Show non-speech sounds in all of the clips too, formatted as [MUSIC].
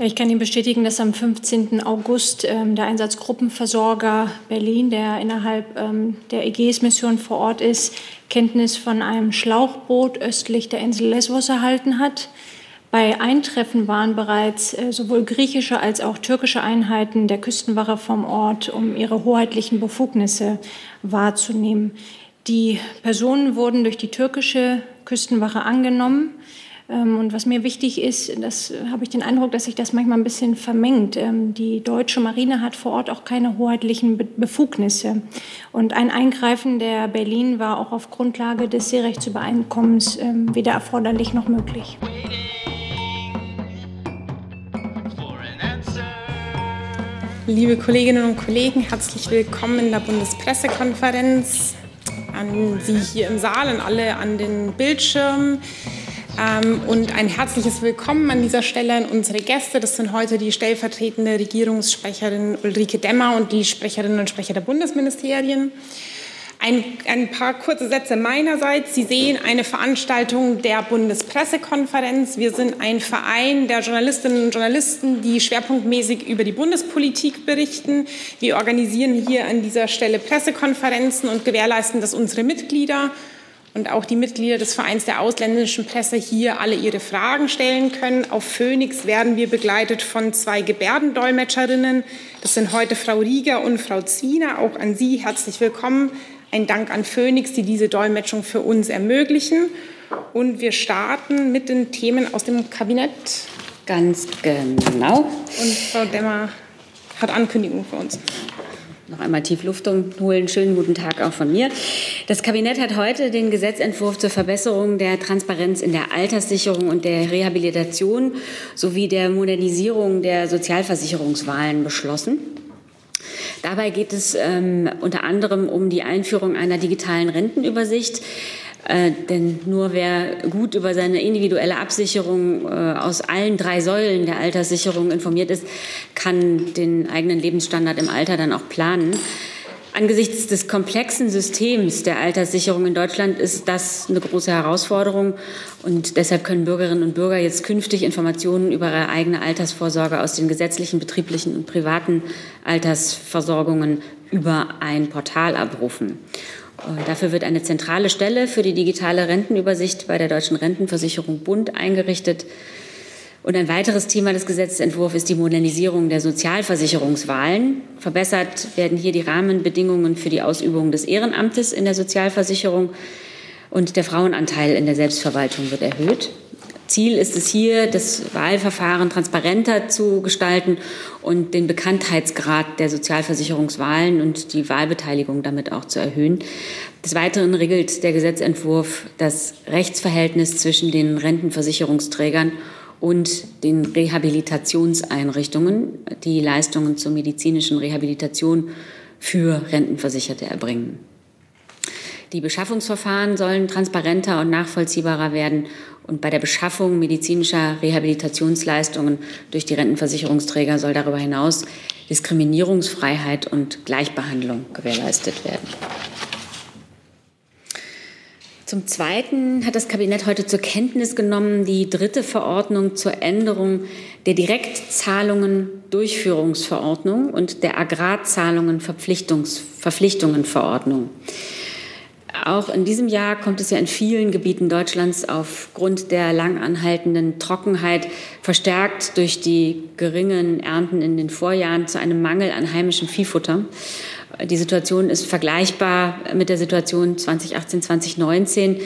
Ich kann Ihnen bestätigen, dass am 15. August ähm, der Einsatzgruppenversorger Berlin, der innerhalb ähm, der Ägäis-Mission vor Ort ist, Kenntnis von einem Schlauchboot östlich der Insel Lesbos erhalten hat. Bei Eintreffen waren bereits äh, sowohl griechische als auch türkische Einheiten der Küstenwache vom Ort, um ihre hoheitlichen Befugnisse wahrzunehmen. Die Personen wurden durch die türkische Küstenwache angenommen. Ähm, und was mir wichtig ist, das habe ich den Eindruck, dass sich das manchmal ein bisschen vermengt. Ähm, die deutsche Marine hat vor Ort auch keine hoheitlichen Befugnisse. Und ein Eingreifen der Berlin war auch auf Grundlage des Seerechtsübereinkommens ähm, weder erforderlich noch möglich. Liebe Kolleginnen und Kollegen, herzlich willkommen in der Bundespressekonferenz. An Sie hier im Saal, und alle an den Bildschirmen. Ähm, und ein herzliches Willkommen an dieser Stelle an unsere Gäste. Das sind heute die stellvertretende Regierungssprecherin Ulrike Demmer und die Sprecherinnen und Sprecher der Bundesministerien. Ein, ein, paar kurze Sätze meinerseits. Sie sehen eine Veranstaltung der Bundespressekonferenz. Wir sind ein Verein der Journalistinnen und Journalisten, die schwerpunktmäßig über die Bundespolitik berichten. Wir organisieren hier an dieser Stelle Pressekonferenzen und gewährleisten, dass unsere Mitglieder und auch die Mitglieder des Vereins der ausländischen Presse hier alle ihre Fragen stellen können. Auf Phoenix werden wir begleitet von zwei Gebärdendolmetscherinnen. Das sind heute Frau Rieger und Frau Ziener. Auch an Sie herzlich willkommen. Ein Dank an Phoenix, die diese Dolmetschung für uns ermöglichen. Und wir starten mit den Themen aus dem Kabinett. Ganz genau. Und Frau Demmer hat Ankündigungen für uns. Noch einmal tief Luft holen. Schönen guten Tag auch von mir. Das Kabinett hat heute den Gesetzentwurf zur Verbesserung der Transparenz in der Alterssicherung und der Rehabilitation sowie der Modernisierung der Sozialversicherungswahlen beschlossen. Dabei geht es ähm, unter anderem um die Einführung einer digitalen Rentenübersicht. Äh, denn nur wer gut über seine individuelle Absicherung äh, aus allen drei Säulen der Alterssicherung informiert ist, kann den eigenen Lebensstandard im Alter dann auch planen. Angesichts des komplexen Systems der Alterssicherung in Deutschland ist das eine große Herausforderung. Und deshalb können Bürgerinnen und Bürger jetzt künftig Informationen über ihre eigene Altersvorsorge aus den gesetzlichen, betrieblichen und privaten Altersversorgungen über ein Portal abrufen. Dafür wird eine zentrale Stelle für die digitale Rentenübersicht bei der Deutschen Rentenversicherung Bund eingerichtet. Und ein weiteres Thema des Gesetzentwurfs ist die Modernisierung der Sozialversicherungswahlen. Verbessert werden hier die Rahmenbedingungen für die Ausübung des Ehrenamtes in der Sozialversicherung und der Frauenanteil in der Selbstverwaltung wird erhöht. Ziel ist es hier, das Wahlverfahren transparenter zu gestalten und den Bekanntheitsgrad der Sozialversicherungswahlen und die Wahlbeteiligung damit auch zu erhöhen. Des Weiteren regelt der Gesetzentwurf das Rechtsverhältnis zwischen den Rentenversicherungsträgern und den Rehabilitationseinrichtungen, die Leistungen zur medizinischen Rehabilitation für Rentenversicherte erbringen. Die Beschaffungsverfahren sollen transparenter und nachvollziehbarer werden und bei der Beschaffung medizinischer Rehabilitationsleistungen durch die Rentenversicherungsträger soll darüber hinaus Diskriminierungsfreiheit und Gleichbehandlung gewährleistet werden. Zum Zweiten hat das Kabinett heute zur Kenntnis genommen die dritte Verordnung zur Änderung der Direktzahlungen Durchführungsverordnung und der Agrarzahlungen Verpflichtungsverordnung. Auch in diesem Jahr kommt es ja in vielen Gebieten Deutschlands aufgrund der lang anhaltenden Trockenheit verstärkt durch die geringen Ernten in den Vorjahren zu einem Mangel an heimischem Viehfutter. Die Situation ist vergleichbar mit der Situation 2018, 2019.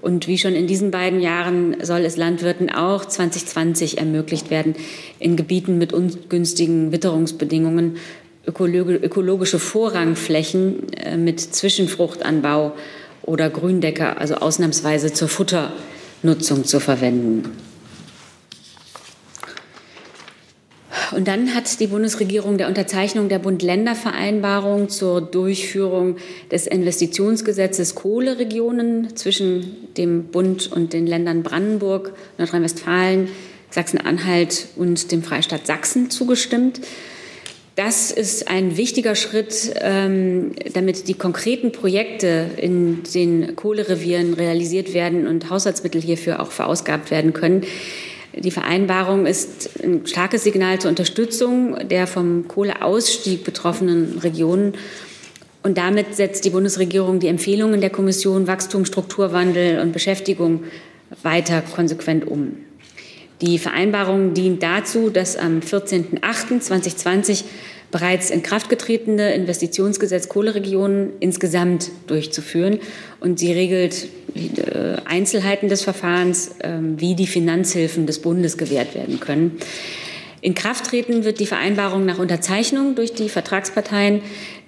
Und wie schon in diesen beiden Jahren soll es Landwirten auch 2020 ermöglicht werden, in Gebieten mit ungünstigen Witterungsbedingungen ökologische Vorrangflächen äh, mit Zwischenfruchtanbau oder Gründecker, also ausnahmsweise zur Futternutzung zu verwenden. Und dann hat die Bundesregierung der Unterzeichnung der Bund-Länder-Vereinbarung zur Durchführung des Investitionsgesetzes Kohleregionen zwischen dem Bund und den Ländern Brandenburg, Nordrhein-Westfalen, Sachsen-Anhalt und dem Freistaat Sachsen zugestimmt. Das ist ein wichtiger Schritt, ähm, damit die konkreten Projekte in den Kohlerevieren realisiert werden und Haushaltsmittel hierfür auch verausgabt werden können. Die Vereinbarung ist ein starkes Signal zur Unterstützung der vom Kohleausstieg betroffenen Regionen. Und damit setzt die Bundesregierung die Empfehlungen der Kommission Wachstum, Strukturwandel und Beschäftigung weiter konsequent um. Die Vereinbarung dient dazu, dass am 14.08.2020 bereits in Kraft getretene Investitionsgesetz Kohleregionen insgesamt durchzuführen. Und sie regelt äh, Einzelheiten des Verfahrens, ähm, wie die Finanzhilfen des Bundes gewährt werden können. In Kraft treten wird die Vereinbarung nach Unterzeichnung durch die Vertragsparteien,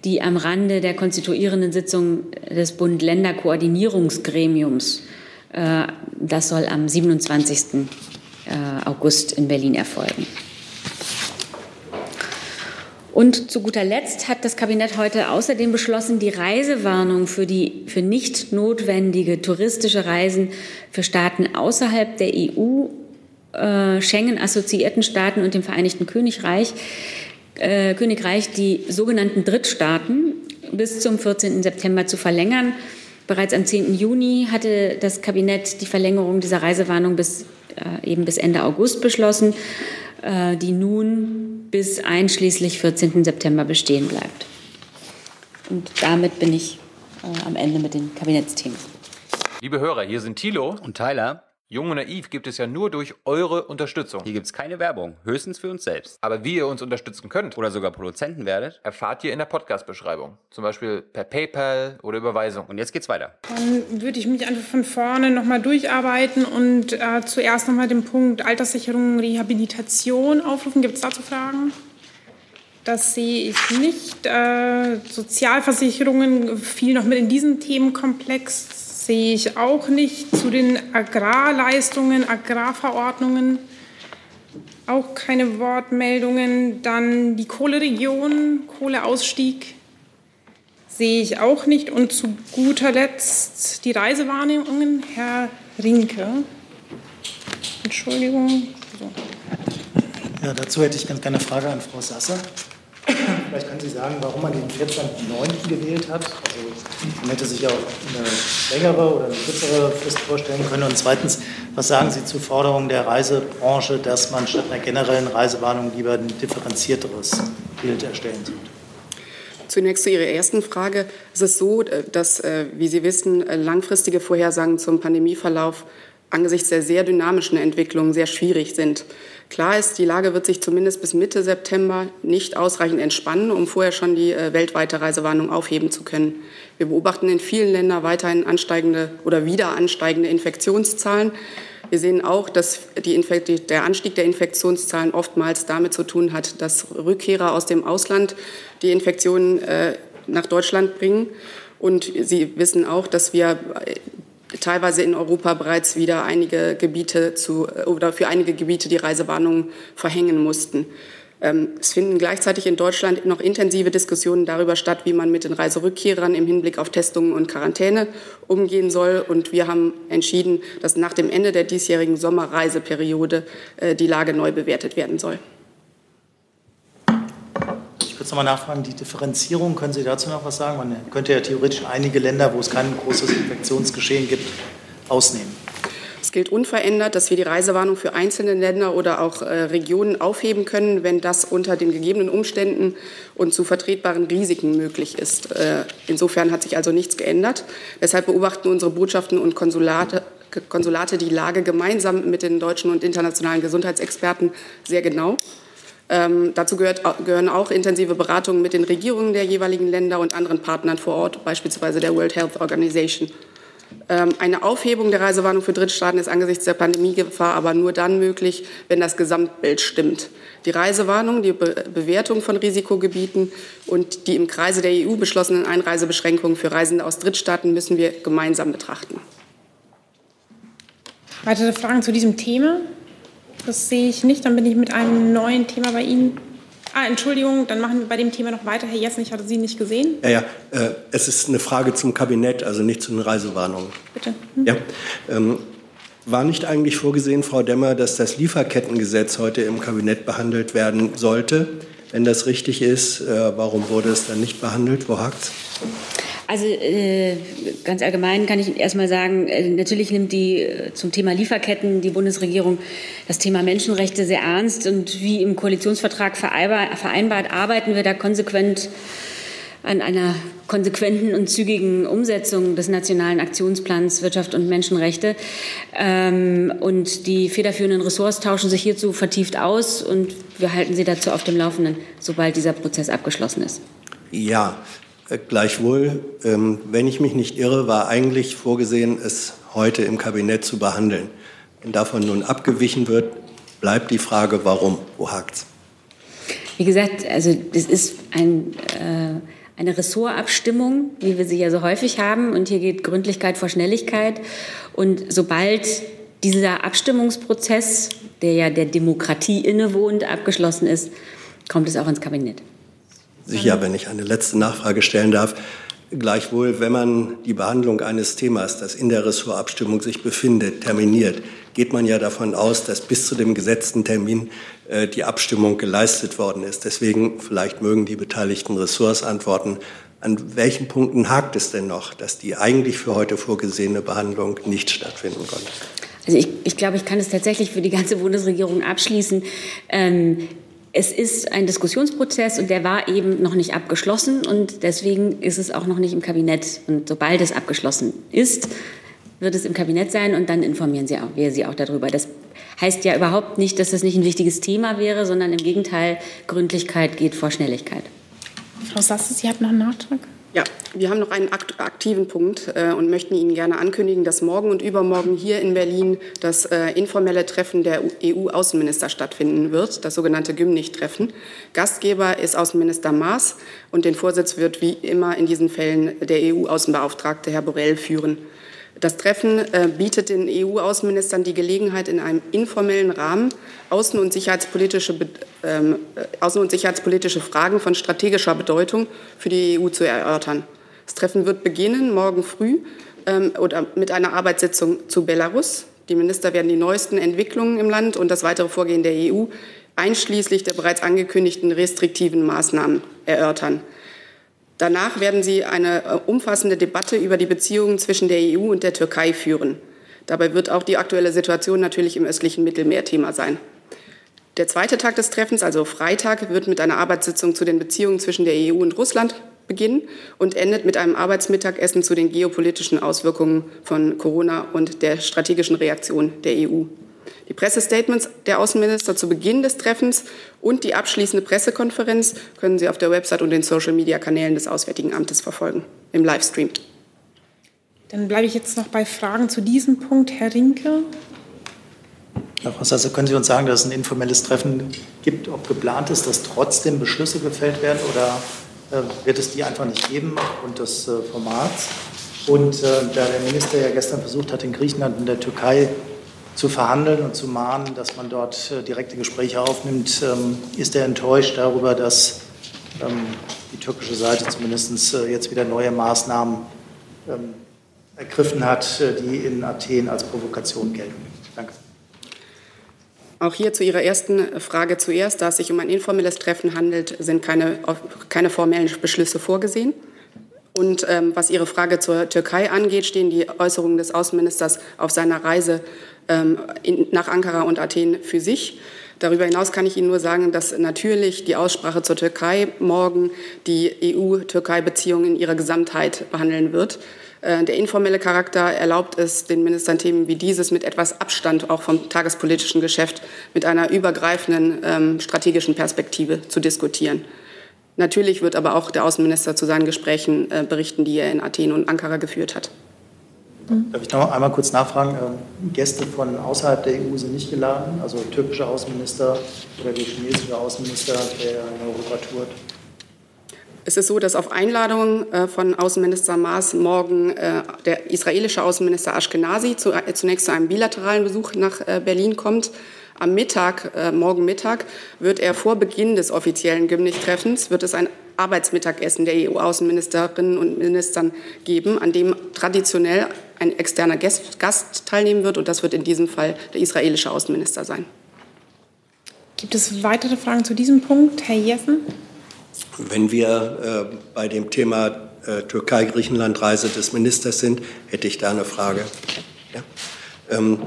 die am Rande der konstituierenden Sitzung des Bund-Länder-Koordinierungsgremiums, äh, das soll am 27. Äh, August in Berlin erfolgen. Und zu guter Letzt hat das Kabinett heute außerdem beschlossen, die Reisewarnung für, die, für nicht notwendige touristische Reisen für Staaten außerhalb der EU, äh, Schengen-assoziierten Staaten und dem Vereinigten Königreich, äh, Königreich, die sogenannten Drittstaaten, bis zum 14. September zu verlängern. Bereits am 10. Juni hatte das Kabinett die Verlängerung dieser Reisewarnung bis, eben bis Ende August beschlossen. Äh, die nun bis einschließlich 14. September bestehen bleibt. Und damit bin ich äh, am Ende mit den Kabinettsthemen. Liebe Hörer, hier sind Thilo und Tyler. Jung und Naiv gibt es ja nur durch eure Unterstützung. Hier gibt es keine Werbung, höchstens für uns selbst. Aber wie ihr uns unterstützen könnt oder sogar Produzenten werdet, erfahrt ihr in der Podcast-Beschreibung. Zum Beispiel per PayPal oder Überweisung. Und jetzt geht's weiter. Dann würde ich mich einfach von vorne nochmal durcharbeiten und äh, zuerst nochmal den Punkt Alterssicherung, Rehabilitation aufrufen. Gibt es dazu Fragen? Das sehe ich nicht. Äh, Sozialversicherungen fiel noch mit in diesen Themenkomplex sehe ich auch nicht. Zu den Agrarleistungen, Agrarverordnungen auch keine Wortmeldungen. Dann die Kohleregion, Kohleausstieg sehe ich auch nicht. Und zu guter Letzt die Reisewahrnehmungen, Herr Rinke. Entschuldigung. So. Ja, dazu hätte ich ganz gerne eine Frage an Frau Sasser. Vielleicht können Sie sagen, warum man den 14.09. gewählt hat. Also man hätte sich auch eine längere oder eine kürzere Frist vorstellen können. Und zweitens, was sagen Sie zu Forderungen der Reisebranche, dass man statt einer generellen Reisewarnung lieber ein differenzierteres Bild erstellen sollte? Zunächst zu Ihrer ersten Frage. Es ist so, dass, äh, wie Sie wissen, äh, langfristige Vorhersagen zum Pandemieverlauf angesichts der sehr dynamischen Entwicklung sehr schwierig sind. Klar ist, die Lage wird sich zumindest bis Mitte September nicht ausreichend entspannen, um vorher schon die äh, weltweite Reisewarnung aufheben zu können. Wir beobachten in vielen Ländern weiterhin ansteigende oder wieder ansteigende Infektionszahlen. Wir sehen auch, dass der Anstieg der Infektionszahlen oftmals damit zu tun hat, dass Rückkehrer aus dem Ausland die Infektionen äh, nach Deutschland bringen. Und Sie wissen auch, dass wir teilweise in Europa bereits wieder einige Gebiete zu, oder für einige Gebiete die Reisewarnungen verhängen mussten. Ähm, es finden gleichzeitig in Deutschland noch intensive Diskussionen darüber statt, wie man mit den Reiserückkehrern im Hinblick auf Testungen und Quarantäne umgehen soll. Und wir haben entschieden, dass nach dem Ende der diesjährigen Sommerreiseperiode äh, die Lage neu bewertet werden soll. Ich würde nochmal nachfragen, die Differenzierung, können Sie dazu noch was sagen? Man könnte ja theoretisch einige Länder, wo es kein großes Infektionsgeschehen gibt, ausnehmen. Es gilt unverändert, dass wir die Reisewarnung für einzelne Länder oder auch äh, Regionen aufheben können, wenn das unter den gegebenen Umständen und zu vertretbaren Risiken möglich ist. Äh, insofern hat sich also nichts geändert. Deshalb beobachten unsere Botschaften und Konsulate, Konsulate die Lage gemeinsam mit den deutschen und internationalen Gesundheitsexperten sehr genau. Ähm, dazu gehört, gehören auch intensive Beratungen mit den Regierungen der jeweiligen Länder und anderen Partnern vor Ort, beispielsweise der World Health Organization. Ähm, eine Aufhebung der Reisewarnung für Drittstaaten ist angesichts der Pandemiegefahr aber nur dann möglich, wenn das Gesamtbild stimmt. Die Reisewarnung, die Be Bewertung von Risikogebieten und die im Kreise der EU beschlossenen Einreisebeschränkungen für Reisende aus Drittstaaten müssen wir gemeinsam betrachten. Weitere Fragen zu diesem Thema? Das sehe ich nicht. Dann bin ich mit einem neuen Thema bei Ihnen. Ah, Entschuldigung, dann machen wir bei dem Thema noch weiter. Herr Jessen, ich hatte Sie nicht gesehen. Ja, ja, äh, es ist eine Frage zum Kabinett, also nicht zu den Reisewarnungen. Bitte. Hm? Ja, ähm, war nicht eigentlich vorgesehen, Frau Demmer, dass das Lieferkettengesetz heute im Kabinett behandelt werden sollte? Wenn das richtig ist, äh, warum wurde es dann nicht behandelt? Wo hakt Also äh, ganz allgemein kann ich erstmal sagen, äh, natürlich nimmt die äh, zum Thema Lieferketten die Bundesregierung das Thema Menschenrechte sehr ernst und wie im Koalitionsvertrag vereinbart arbeiten wir da konsequent an einer konsequenten und zügigen Umsetzung des nationalen Aktionsplans Wirtschaft und Menschenrechte. Ähm, und die federführenden Ressorts tauschen sich hierzu vertieft aus und wir halten Sie dazu auf dem Laufenden, sobald dieser Prozess abgeschlossen ist. Ja, gleichwohl, ähm, wenn ich mich nicht irre, war eigentlich vorgesehen, es heute im Kabinett zu behandeln. Wenn davon nun abgewichen wird, bleibt die Frage, warum? Wo hakt's? Wie gesagt, also das ist ein äh, eine Ressortabstimmung, wie wir sie ja so häufig haben. Und hier geht Gründlichkeit vor Schnelligkeit. Und sobald dieser Abstimmungsprozess, der ja der Demokratie innewohnt, abgeschlossen ist, kommt es auch ins Kabinett. Sicher, wenn ich eine letzte Nachfrage stellen darf. Gleichwohl, wenn man die Behandlung eines Themas, das in der Ressortabstimmung sich befindet, terminiert, geht man ja davon aus, dass bis zu dem gesetzten Termin äh, die Abstimmung geleistet worden ist. Deswegen vielleicht mögen die beteiligten Ressorts antworten. An welchen Punkten hakt es denn noch, dass die eigentlich für heute vorgesehene Behandlung nicht stattfinden konnte? Also ich, ich glaube, ich kann es tatsächlich für die ganze Bundesregierung abschließen. Ähm, es ist ein Diskussionsprozess und der war eben noch nicht abgeschlossen und deswegen ist es auch noch nicht im Kabinett. Und sobald es abgeschlossen ist, wird es im Kabinett sein und dann informieren Sie auch, wir Sie auch darüber. Das heißt ja überhaupt nicht, dass das nicht ein wichtiges Thema wäre, sondern im Gegenteil, Gründlichkeit geht vor Schnelligkeit. Frau Sasse, Sie hatten noch einen Nachtrag? Ja, wir haben noch einen aktiven Punkt äh, und möchten Ihnen gerne ankündigen, dass morgen und übermorgen hier in Berlin das äh, informelle Treffen der EU-Außenminister stattfinden wird, das sogenannte Gymnich-Treffen. Gastgeber ist Außenminister Maas und den Vorsitz wird wie immer in diesen Fällen der EU-Außenbeauftragte Herr Borrell führen. Das Treffen äh, bietet den EU-Außenministern die Gelegenheit, in einem informellen Rahmen außen- und, sicherheitspolitische, ähm, äh, außen- und sicherheitspolitische Fragen von strategischer Bedeutung für die EU zu erörtern. Das Treffen wird beginnen morgen früh ähm, oder mit einer Arbeitssitzung zu Belarus. Die Minister werden die neuesten Entwicklungen im Land und das weitere Vorgehen der EU einschließlich der bereits angekündigten restriktiven Maßnahmen erörtern. Danach werden Sie eine äh, umfassende Debatte über die Beziehungen zwischen der EU und der Türkei führen. Dabei wird auch die aktuelle Situation natürlich im östlichen Mittelmeer Thema sein. Der zweite Tag des Treffens, also Freitag, wird mit einer Arbeitssitzung zu den Beziehungen zwischen der EU und Russland beginnen und endet mit einem Arbeitsmittagessen zu den geopolitischen Auswirkungen von Corona und der strategischen Reaktion der EU. Die Pressestatements der Außenminister zu Beginn des Treffens und die abschließende Pressekonferenz können Sie auf der Website und den Social-Media-Kanälen des Auswärtigen Amtes verfolgen, im Livestream. Dann bleibe ich jetzt noch bei Fragen zu diesem Punkt. Herr Rinke. Herr Frau Sasser, können Sie uns sagen, dass es ein informelles Treffen gibt, ob geplant ist, dass trotzdem Beschlüsse gefällt werden oder äh, wird es die einfach nicht geben aufgrund des äh, Formats? Und äh, da der Minister ja gestern versucht hat, in Griechenland und der Türkei zu verhandeln und zu mahnen, dass man dort äh, direkte Gespräche aufnimmt, ähm, ist er enttäuscht darüber, dass ähm, die türkische Seite zumindest äh, jetzt wieder neue Maßnahmen ähm, ergriffen hat, äh, die in Athen als Provokation gelten. Danke. Auch hier zu Ihrer ersten Frage zuerst. Da es sich um ein informelles Treffen handelt, sind keine, keine formellen Beschlüsse vorgesehen. Und ähm, was Ihre Frage zur Türkei angeht, stehen die Äußerungen des Außenministers auf seiner Reise ähm, in, nach Ankara und Athen für sich. Darüber hinaus kann ich Ihnen nur sagen, dass natürlich die Aussprache zur Türkei morgen die EU-Türkei-Beziehungen in ihrer Gesamtheit behandeln wird. Äh, der informelle Charakter erlaubt es den Ministern Themen wie dieses mit etwas Abstand auch vom tagespolitischen Geschäft mit einer übergreifenden ähm, strategischen Perspektive zu diskutieren. Natürlich wird aber auch der Außenminister zu seinen Gesprächen äh, berichten, die er in Athen und Ankara geführt hat. Darf ich noch einmal kurz nachfragen? Ähm, Gäste von außerhalb der EU sind nicht geladen, also türkische Außenminister oder der chinesische Außenminister, der in Europa tourt? Es ist so, dass auf Einladung äh, von Außenminister Maas morgen äh, der israelische Außenminister Ashkenazi zunächst zu einem bilateralen Besuch nach Berlin kommt. Am Mittag, äh, morgen Mittag, wird er vor Beginn des offiziellen Gymnich-Treffens, wird es ein Arbeitsmittagessen der EU-Außenministerinnen und Ministern geben, an dem traditionell ein externer Gast, Gast teilnehmen wird. Und das wird in diesem Fall der israelische Außenminister sein. Gibt es weitere Fragen zu diesem Punkt? Herr Jessen? Wenn wir äh, bei dem Thema äh, Türkei-Griechenland-Reise des Ministers sind, hätte ich da eine Frage. Ja? Ähm,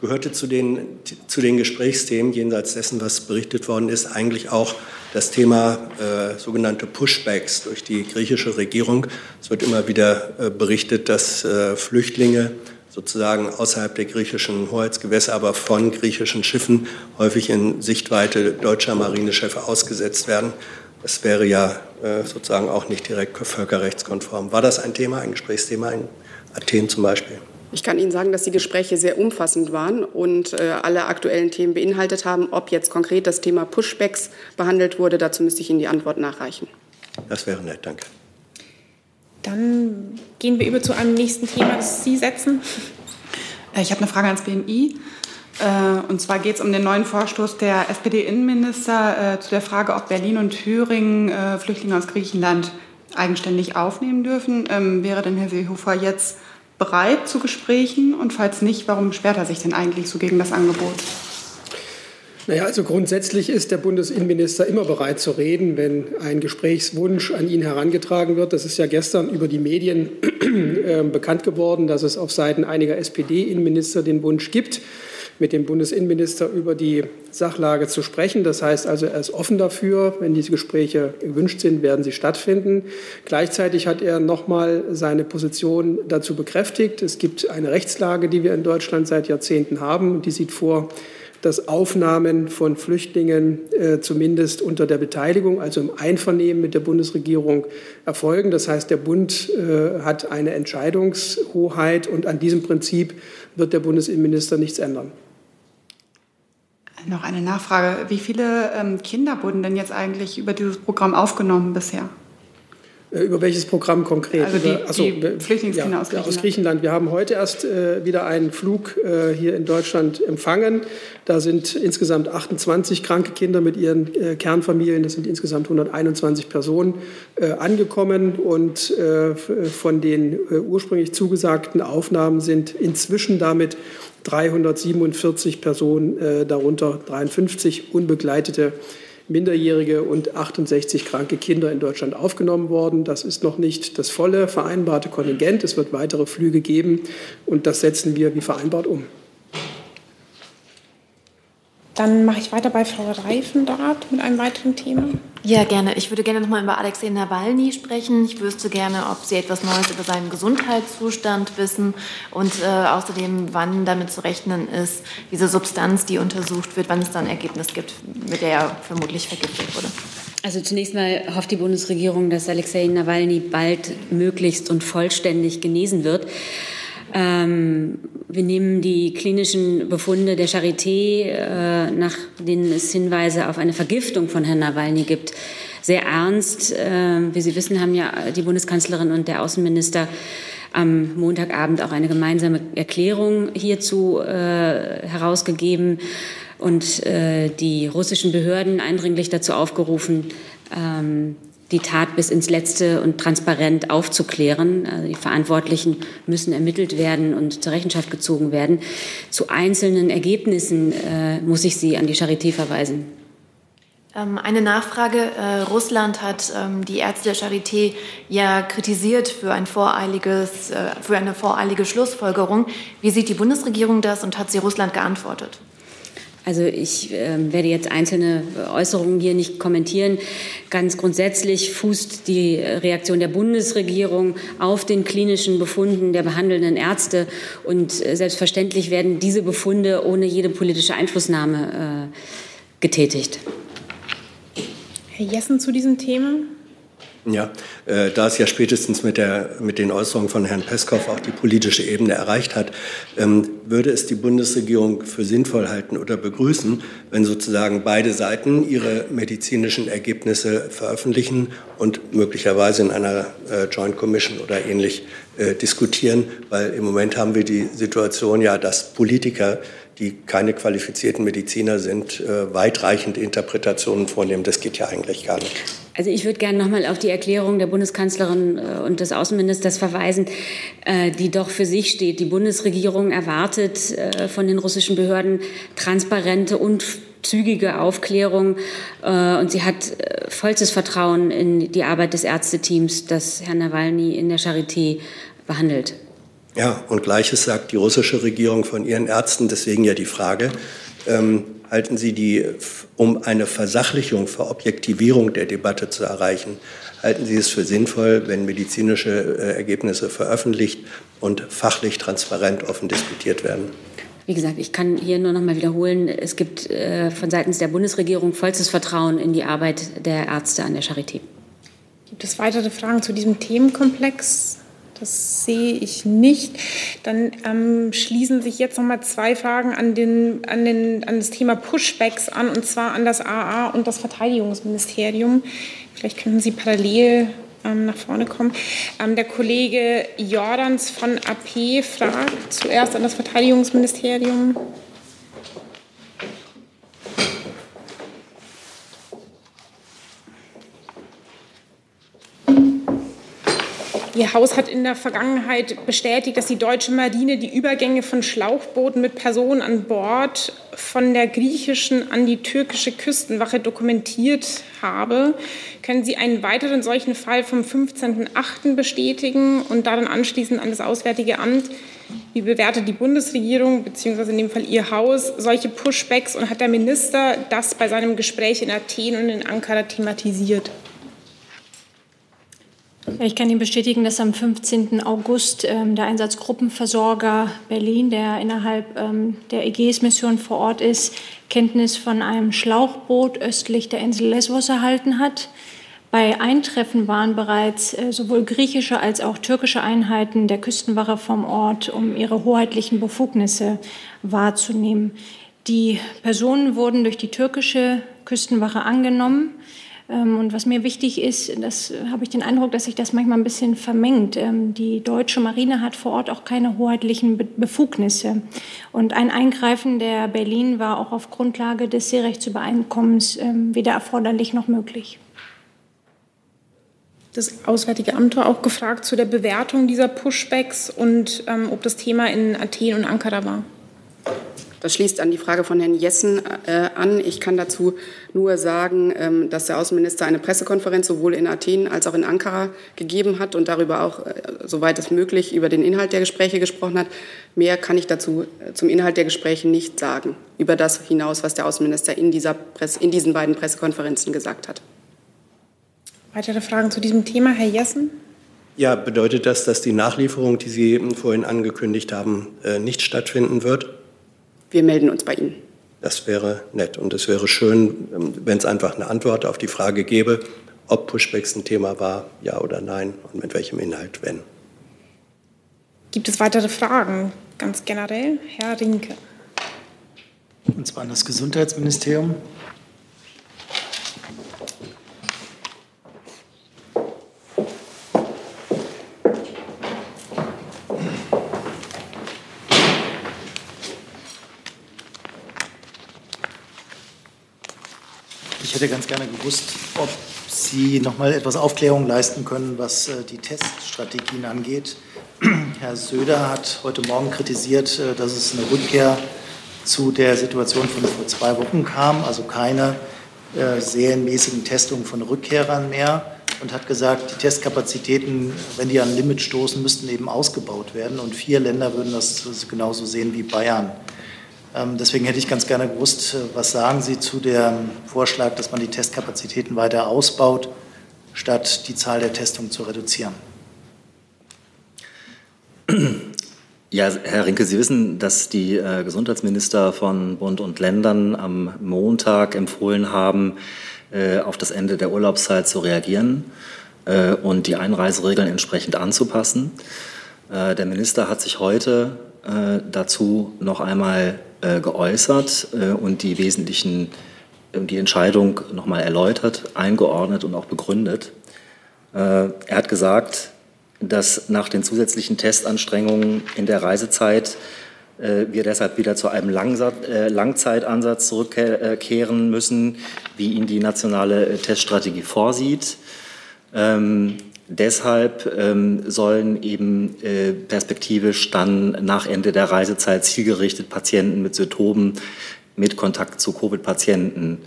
gehörte zu den, zu den Gesprächsthemen, jenseits dessen, was berichtet worden ist, eigentlich auch das Thema äh, sogenannte Pushbacks durch die griechische Regierung. Es wird immer wieder äh, berichtet, dass äh, Flüchtlinge sozusagen außerhalb der griechischen Hoheitsgewässer, aber von griechischen Schiffen häufig in Sichtweite deutscher Marineschiffe ausgesetzt werden. Das wäre ja äh, sozusagen auch nicht direkt völkerrechtskonform. War das ein Thema, ein Gesprächsthema in Athen zum Beispiel? Ich kann Ihnen sagen, dass die Gespräche sehr umfassend waren und äh, alle aktuellen Themen beinhaltet haben. Ob jetzt konkret das Thema Pushbacks behandelt wurde, dazu müsste ich Ihnen die Antwort nachreichen. Das wäre nett, danke. Dann gehen wir über zu einem nächsten Thema, das Sie setzen. Äh, ich habe eine Frage ans BMI. Äh, und zwar geht es um den neuen Vorstoß der SPD-Innenminister äh, zu der Frage, ob Berlin und Thüringen Flüchtlinge aus Griechenland eigenständig aufnehmen dürfen. Ähm, wäre denn Herr Seehofer jetzt bereit zu Gesprächen? Und falls nicht, warum sperrt er sich denn eigentlich so gegen das Angebot? Naja, also grundsätzlich ist der Bundesinnenminister immer bereit zu reden, wenn ein Gesprächswunsch an ihn herangetragen wird. Das ist ja gestern über die Medien [CLEARS THROAT] äh, bekannt geworden, dass es auf Seiten einiger SPD-Innenminister den Wunsch gibt, mit dem Bundesinnenminister über die Sachlage zu sprechen. Das heißt also, er ist offen dafür. Wenn diese Gespräche gewünscht sind, werden sie stattfinden. Gleichzeitig hat er nochmal seine Position dazu bekräftigt. Es gibt eine Rechtslage, die wir in Deutschland seit Jahrzehnten haben. Die sieht vor, dass Aufnahmen von Flüchtlingen äh, zumindest unter der Beteiligung, also im Einvernehmen mit der Bundesregierung erfolgen. Das heißt, der Bund äh, hat eine Entscheidungshoheit und an diesem Prinzip wird der Bundesinnenminister nichts ändern. Noch eine Nachfrage. Wie viele ähm, Kinder wurden denn jetzt eigentlich über dieses Programm aufgenommen bisher? Äh, über welches Programm konkret? Also die, Achso, die Flüchtlingskinder ja, aus, Griechenland. aus Griechenland. Wir haben heute erst äh, wieder einen Flug äh, hier in Deutschland empfangen. Da sind insgesamt 28 kranke Kinder mit ihren äh, Kernfamilien, das sind insgesamt 121 Personen, äh, angekommen. Und äh, von den ursprünglich zugesagten Aufnahmen sind inzwischen damit 347 Personen, darunter 53 unbegleitete Minderjährige und 68 kranke Kinder in Deutschland aufgenommen worden. Das ist noch nicht das volle vereinbarte Kontingent. Es wird weitere Flüge geben und das setzen wir wie vereinbart um. Dann mache ich weiter bei Frau Reifendart mit einem weiteren Thema. Ja, gerne. Ich würde gerne noch mal über Alexei Nawalny sprechen. Ich wüsste gerne, ob Sie etwas Neues über seinen Gesundheitszustand wissen und äh, außerdem, wann damit zu rechnen ist, diese Substanz, die untersucht wird, wann es dann ein Ergebnis gibt, mit der er vermutlich vergiftet wurde. Also zunächst mal hofft die Bundesregierung, dass Alexei Nawalny bald möglichst und vollständig genesen wird. Ähm, wir nehmen die klinischen Befunde der Charité, äh, nach denen es Hinweise auf eine Vergiftung von Herrn Nawalny gibt, sehr ernst. Äh, wie Sie wissen, haben ja die Bundeskanzlerin und der Außenminister am Montagabend auch eine gemeinsame Erklärung hierzu äh, herausgegeben und äh, die russischen Behörden eindringlich dazu aufgerufen, ähm, die Tat bis ins Letzte und transparent aufzuklären. Also die Verantwortlichen müssen ermittelt werden und zur Rechenschaft gezogen werden. Zu einzelnen Ergebnissen äh, muss ich Sie an die Charité verweisen. Ähm, eine Nachfrage. Äh, Russland hat ähm, die Ärzte der Charité ja kritisiert für, ein voreiliges, äh, für eine voreilige Schlussfolgerung. Wie sieht die Bundesregierung das und hat sie Russland geantwortet? Also ich äh, werde jetzt einzelne Äußerungen hier nicht kommentieren. Ganz grundsätzlich fußt die Reaktion der Bundesregierung auf den klinischen Befunden der behandelnden Ärzte. Und äh, selbstverständlich werden diese Befunde ohne jede politische Einflussnahme äh, getätigt. Herr Jessen zu diesem Thema. Ja, äh, da es ja spätestens mit, der, mit den Äußerungen von Herrn Peskow auch die politische Ebene erreicht hat, ähm, würde es die Bundesregierung für sinnvoll halten oder begrüßen, wenn sozusagen beide Seiten ihre medizinischen Ergebnisse veröffentlichen und möglicherweise in einer äh, Joint Commission oder ähnlich äh, diskutieren, weil im Moment haben wir die Situation ja, dass Politiker die keine qualifizierten Mediziner sind, äh, weitreichende Interpretationen vornehmen. Das geht ja eigentlich gar nicht. Also ich würde gerne nochmal auf die Erklärung der Bundeskanzlerin äh, und des Außenministers verweisen, äh, die doch für sich steht. Die Bundesregierung erwartet äh, von den russischen Behörden transparente und zügige Aufklärung. Und sie hat vollstes Vertrauen in die Arbeit des Ärzteteams, das Herrn Nawalny in der Charité behandelt. Ja, und Gleiches sagt die russische Regierung von ihren Ärzten. Deswegen ja die Frage, ähm, halten Sie die, um eine Versachlichung, Verobjektivierung der Debatte zu erreichen, halten Sie es für sinnvoll, wenn medizinische äh, Ergebnisse veröffentlicht und fachlich transparent offen diskutiert werden? Wie gesagt, ich kann hier nur noch mal wiederholen, es gibt äh, von seitens der Bundesregierung vollstes Vertrauen in die Arbeit der Ärzte an der Charité. Gibt es weitere Fragen zu diesem Themenkomplex? Das sehe ich nicht. Dann ähm, schließen sich jetzt noch mal zwei Fragen an, den, an, den, an das Thema Pushbacks an, und zwar an das AA und das Verteidigungsministerium. Vielleicht könnten Sie parallel ähm, nach vorne kommen. Ähm, der Kollege Jordans von AP fragt zuerst an das Verteidigungsministerium. Ihr Haus hat in der Vergangenheit bestätigt, dass die deutsche Marine die Übergänge von Schlauchbooten mit Personen an Bord von der griechischen an die türkische Küstenwache dokumentiert habe. Können Sie einen weiteren solchen Fall vom 15.08. bestätigen und daran anschließend an das Auswärtige Amt? Wie bewertet die Bundesregierung bzw. in dem Fall Ihr Haus solche Pushbacks und hat der Minister das bei seinem Gespräch in Athen und in Ankara thematisiert? Ich kann Ihnen bestätigen, dass am 15. August ähm, der Einsatzgruppenversorger Berlin, der innerhalb ähm, der Ägäis-Mission vor Ort ist, Kenntnis von einem Schlauchboot östlich der Insel Lesbos erhalten hat. Bei Eintreffen waren bereits äh, sowohl griechische als auch türkische Einheiten der Küstenwache vom Ort, um ihre hoheitlichen Befugnisse wahrzunehmen. Die Personen wurden durch die türkische Küstenwache angenommen. Ähm, und was mir wichtig ist, das habe ich den Eindruck, dass sich das manchmal ein bisschen vermengt. Ähm, die deutsche Marine hat vor Ort auch keine hoheitlichen Befugnisse. Und ein Eingreifen der Berlin war auch auf Grundlage des Seerechtsübereinkommens ähm, weder erforderlich noch möglich. Das Auswärtige Amt war auch gefragt zu der Bewertung dieser Pushbacks und ähm, ob das Thema in Athen und Ankara war. Das schließt an die Frage von Herrn Jessen äh, an. Ich kann dazu nur sagen, ähm, dass der Außenminister eine Pressekonferenz sowohl in Athen als auch in Ankara gegeben hat und darüber auch, äh, soweit es möglich, über den Inhalt der Gespräche gesprochen hat. Mehr kann ich dazu äh, zum Inhalt der Gespräche nicht sagen, über das hinaus, was der Außenminister in, dieser Presse, in diesen beiden Pressekonferenzen gesagt hat. Weitere Fragen zu diesem Thema, Herr Jessen? Ja, bedeutet das, dass die Nachlieferung, die Sie vorhin angekündigt haben, äh, nicht stattfinden wird? Wir melden uns bei Ihnen. Das wäre nett und es wäre schön, ähm, wenn es einfach eine Antwort auf die Frage gäbe, ob Pushbacks ein Thema war, ja oder nein und mit welchem Inhalt, wenn. Gibt es weitere Fragen, ganz generell? Herr Rinke. Und zwar an das Gesundheitsministerium. Ich hätte ganz gerne gewusst, ob Sie noch mal etwas Aufklärung leisten können, was äh, die Teststrategien angeht. [CLEARS THROAT] Herr Söder hat heute Morgen kritisiert, äh, dass es eine Rückkehr zu der Situation von vor zwei Wochen kam, also keine äh, serienmäßigen Testungen von Rückkehrern mehr und hat gesagt, die Testkapazitäten, wenn die an Limit stoßen, müssten eben ausgebaut werden. Und vier Länder würden das genauso sehen wie Bayern. Ähm, deswegen hätte ich ganz gerne gewusst, äh, was sagen Sie zu dem Vorschlag, dass man die Testkapazitäten weiter ausbaut, statt die Zahl der Testungen zu reduzieren? Ja, Herr Rinke, Sie wissen, dass die äh, Gesundheitsminister von Bund und Ländern am Montag empfohlen haben, äh, auf das Ende der Urlaubszeit zu reagieren und die Einreiseregeln entsprechend anzupassen. Der Minister hat sich heute äh, dazu noch einmal äh, geäußert äh, und die wesentlichen, äh, die Entscheidung nochmal erläutert, eingeordnet und auch begründet. er hat gesagt, dass nach den zusätzlichen Testanstrengungen in der Reisezeit wir deshalb wieder zu einem Langzeitansatz zurückkehren müssen, wie ihn die nationale Teststrategie vorsieht. Ähm, Deshalb ähm, sollen eben äh, perspektivisch dann nach Ende der Reisezeit zielgerichtet Patienten mit Symptomen mit Kontakt zu Covid-Patienten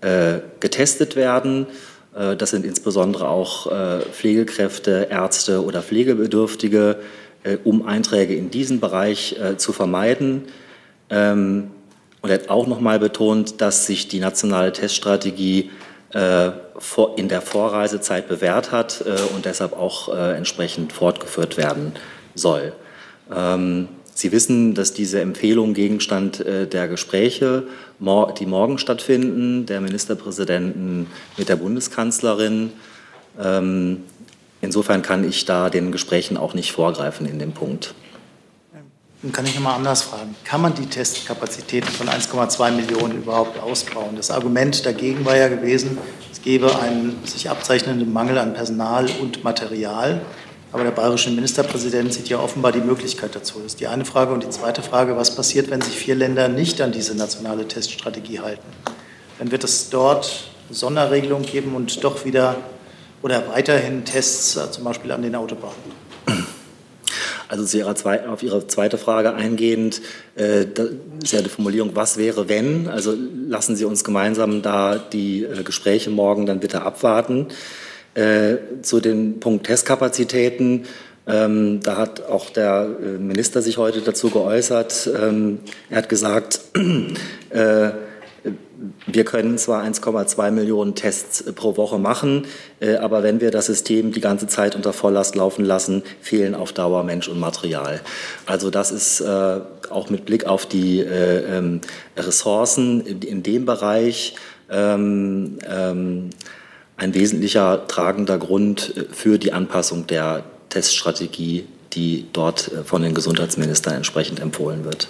äh, getestet werden. Äh, das sind insbesondere auch äh, Pflegekräfte, Ärzte oder Pflegebedürftige, äh, um Einträge in diesen Bereich zu vermeiden. Ähm, und er hat auch noch mal betont, dass sich die nationale Teststrategie in der Vorreisezeit bewährt hat und deshalb auch entsprechend fortgeführt werden soll. Ähm, Sie wissen, dass diese Empfehlungen Gegenstand äh, der Gespräche, die morgen stattfinden, der Ministerpräsidenten mit der Bundeskanzlerin. Ähm, insofern kann ich da den Gesprächen auch nicht vorgreifen in dem Punkt. Dann kann ich noch mal anders fragen. Kann man die Testkapazitäten von 1,2 Millionen überhaupt ausbauen? Das Argument dagegen war ja gewesen, es gebe einen sich abzeichnenden Mangel an Personal und Material. Aber der bayerische Ministerpräsident sieht ja offenbar die Möglichkeit dazu. Das ist die eine Frage. Und die zweite Frage, was passiert, wenn sich vier Länder nicht an diese nationale Teststrategie halten? Dann wird es dort Sonderregelungen geben und doch wieder oder weiterhin Tests, äh, zum Beispiel an den Autobahnen. Also zu ihrer zwei, auf Ihre zweite Frage eingehend, äh, das ist ja die Formulierung, was wäre wenn? Also lassen Sie uns gemeinsam da die äh, Gespräche morgen dann bitte abwarten. Äh, zu dem Punkt Testkapazitäten. Ähm, da hat auch der äh, Minister sich heute dazu geäußert. Ähm, er hat gesagt, [CLEARS THROAT] äh, wir können zwar 1,2 Millionen Tests pro Woche machen, äh, aber wenn wir das System die ganze Zeit unter Volllast laufen lassen, fehlen auf Dauer Mensch und Material. Also das ist äh, auch mit Blick auf die äh, ähm, Ressourcen in, dem Bereich ähm, ähm, ein wesentlicher tragender Grund äh, für die Anpassung der Teststrategie, die dort äh, von den Gesundheitsministern entsprechend empfohlen wird.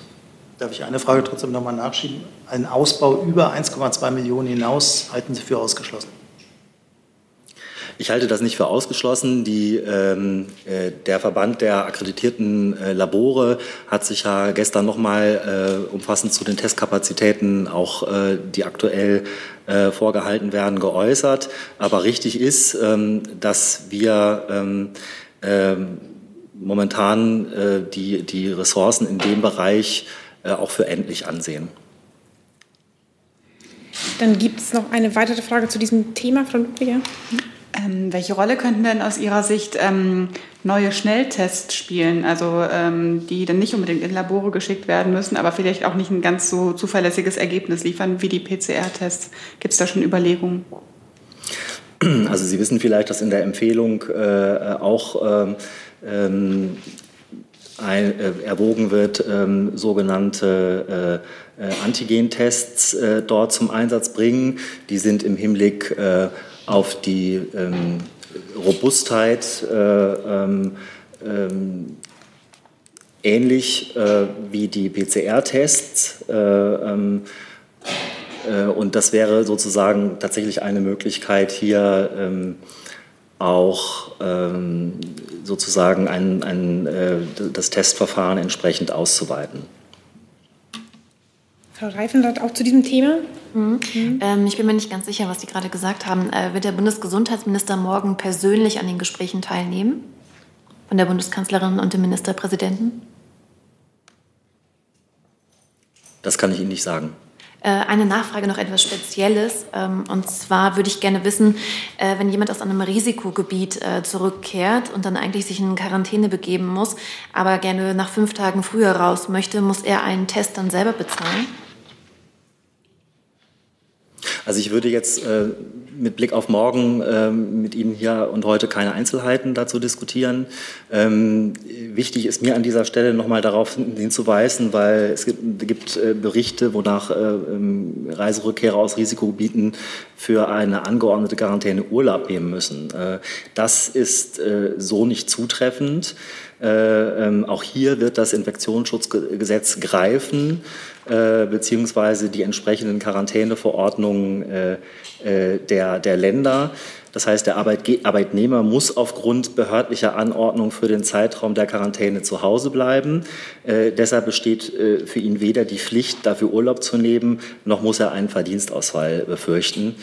Darf ich eine Frage trotzdem noch mal nachschieben? Einen Ausbau über 1,2 Millionen hinaus halten Sie für ausgeschlossen? Ich halte das nicht für ausgeschlossen. Die, ähm, äh, der Verband der akkreditierten äh, Labore hat sich ja gestern noch mal äh, umfassend zu den Testkapazitäten, auch äh, die aktuell äh, vorgehalten werden, geäußert. Aber richtig ist, ähm, dass wir ähm, ähm momentan die, die Ressourcen in dem Bereich auch für endlich ansehen. Dann gibt es noch eine weitere Frage zu diesem Thema, Frau Ludwiger. Ähm, welche Rolle könnten denn aus Ihrer Sicht ähm, neue Schnelltests spielen, also ähm, die dann nicht unbedingt in Labore geschickt werden müssen, aber vielleicht auch nicht ein ganz so zuverlässiges Ergebnis liefern wie die PCR-Tests? Gibt es da schon Überlegungen? Also Sie wissen vielleicht, dass in der Empfehlung äh, auch ähm, ähm ein, äh, erwogen wird, ähm, sogenannte äh, äh, Antigentests äh, dort zum Einsatz bringen. Die sind im Hinblick äh, auf die ähm, Robustheit äh, ähm, ähm, ähnlich äh, wie die PCR-Tests. Äh, ähm, äh, und das wäre sozusagen tatsächlich eine Möglichkeit, hier ähm, auch ähm, sozusagen ein, ein, äh, das Testverfahren entsprechend auszuweiten. Frau Reifenrath, auch zu diesem Thema? Mhm. Mhm. Ähm, ich bin mir nicht ganz sicher, was Sie gerade gesagt haben. Äh, wird der Bundesgesundheitsminister morgen persönlich an den Gesprächen teilnehmen? Von der Bundeskanzlerin und dem Ministerpräsidenten? Das kann ich Ihnen nicht sagen. Äh, eine Nachfrage noch etwas Spezielles. Ähm, und zwar würde ich gerne wissen, äh, wenn jemand aus einem Risikogebiet äh, zurückkehrt und dann eigentlich sich in Quarantäne begeben muss, aber gerne nach fünf Tagen früher raus möchte, muss er einen Test dann selber bezahlen? Also ich würde jetzt äh, mit Blick auf morgen äh, mit Ihnen hier und heute keine Einzelheiten dazu diskutieren. Ähm, wichtig ist mir an dieser Stelle nochmal darauf hinzuweisen, weil es gibt, gibt äh, Berichte, wonach äh, ähm, Reiserückkehrer aus Risikogebieten für eine angeordnete Quarantäne Urlaub nehmen müssen. Äh, das ist äh, so nicht zutreffend. Ähm, auch hier wird das Infektionsschutzgesetz greifen äh, beziehungsweise die entsprechenden Quarantäneverordnungen äh, äh, der, der Länder. Das heißt, der Arbeitnehmer muss aufgrund behördlicher Anordnung für den Zeitraum der Quarantäne zu Hause bleiben. Äh, deshalb besteht für ihn weder die Pflicht, dafür Urlaub zu nehmen, noch muss er einen Verdienstausfall befürchten.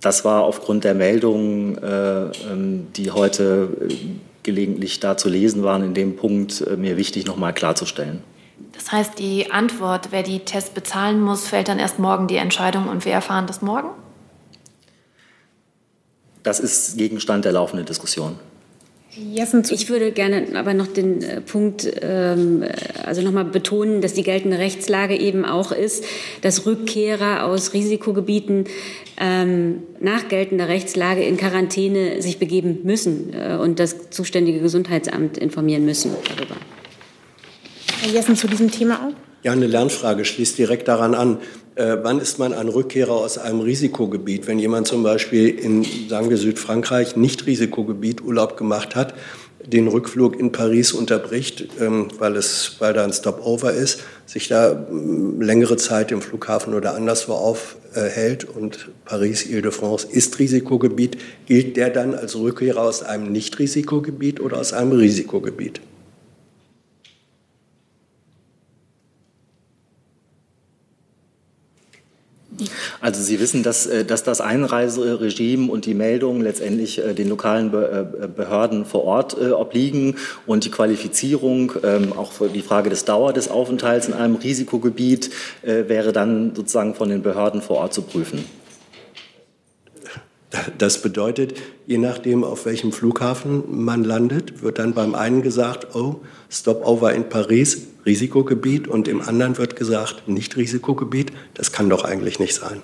Das war aufgrund der Meldungen, ähm, die heute gelegentlich da zu lesen waren, in dem Punkt mir wichtig, noch mal klarzustellen. Das heißt, die Antwort, wer die Tests bezahlen muss, fällt dann erst morgen die Entscheidung und wir erfahren das morgen? Das ist Gegenstand der laufenden Diskussion. Ich würde gerne aber noch den äh, Punkt, ähm, also nochmal betonen, dass die geltende Rechtslage eben auch ist, dass Rückkehrer aus Risikogebieten ähm, nach geltender Rechtslage in Quarantäne sich begeben müssen äh, und das zuständige Gesundheitsamt informieren müssen darüber. Herr Jessen zu diesem Thema auch? Ja, eine Lernfrage schließt direkt daran an. Äh, wann ist man ein Rückkehrer aus einem Risikogebiet? Wenn jemand zum Beispiel in, sagen wir, Südfrankreich nicht Risikogebiet Urlaub gemacht hat, den Rückflug in Paris unterbricht, ähm, weil, es, weil da ein Stopover ist, sich da ähm, längere Zeit im Flughafen oder anderswo aufhält und Paris, Ile-de-France ist Risikogebiet, gilt der dann als Rückkehrer aus einem Nicht-Risikogebiet oder aus einem Risikogebiet? Also Sie wissen, dass, äh, dass das Einreiseregime und die Meldungen letztendlich äh, den lokalen äh, Behörden vor Ort obliegen und die Qualifizierung, ähm, auch die Frage des Dauer des Aufenthalts in einem Risikogebiet wäre dann sozusagen von den Behörden vor Ort zu prüfen. Das bedeutet, je nachdem, auf welchem Flughafen man landet, wird dann beim einen gesagt, oh, Stopover in Paris, Risikogebiet, und im anderen wird gesagt, nicht Risikogebiet. Das kann doch eigentlich nicht sein.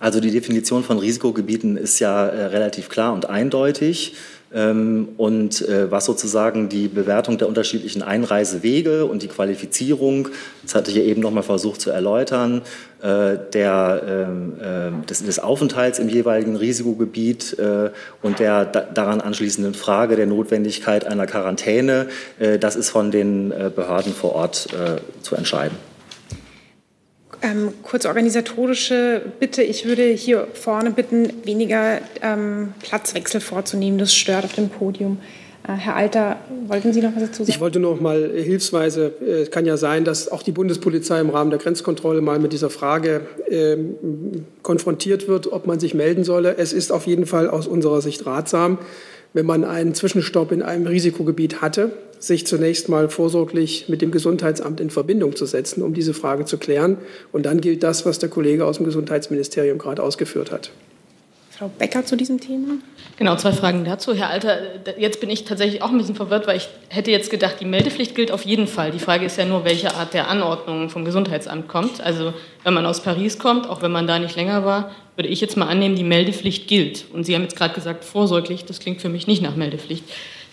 Also die Definition von Risikogebieten ist ja äh, relativ klar und eindeutig. Ähm, und äh, was sozusagen die Bewertung der unterschiedlichen Einreisewege und die Qualifizierung, das hatte ich ja eben noch mal versucht zu erläutern, der, ähm, äh, des, des, Aufenthalts im jeweiligen Risikogebiet äh, und der da, daran anschließenden Frage der Notwendigkeit einer Quarantäne, äh, das ist von den äh, Behörden vor Ort zu entscheiden. Ähm, kurz organisatorische Bitte. Ich würde hier vorne bitten, weniger ähm, Platzwechsel vorzunehmen. Das stört auf dem Podium. Äh, Herr Alter, wollten Sie noch was dazu sagen? Ich wollte noch mal hilfsweise, äh, es kann ja sein, dass auch die Bundespolizei im Rahmen der Grenzkontrolle mal mit dieser Frage äh, konfrontiert wird, ob man sich melden solle. Es ist auf jeden Fall aus unserer Sicht ratsam, wenn man einen Zwischenstopp in einem Risikogebiet hatte, sich zunächst mal vorsorglich mit dem Gesundheitsamt in Verbindung zu setzen, um diese Frage zu klären. Und dann gilt das, was der Kollege aus dem Gesundheitsministerium gerade ausgeführt hat. Frau Becker zu diesem Thema? Genau, zwei Fragen dazu. Herr Alter, jetzt bin ich tatsächlich auch ein bisschen verwirrt, weil ich hätte jetzt gedacht, die Meldepflicht gilt auf jeden Fall. Die Frage ist ja nur, welche Art der Anordnung vom Gesundheitsamt kommt. Also wenn man aus Paris kommt, auch wenn man da nicht länger war, würde ich jetzt mal annehmen, die Meldepflicht gilt. Und Sie haben jetzt gerade gesagt, vorsorglich, das klingt für mich nicht nach Meldepflicht.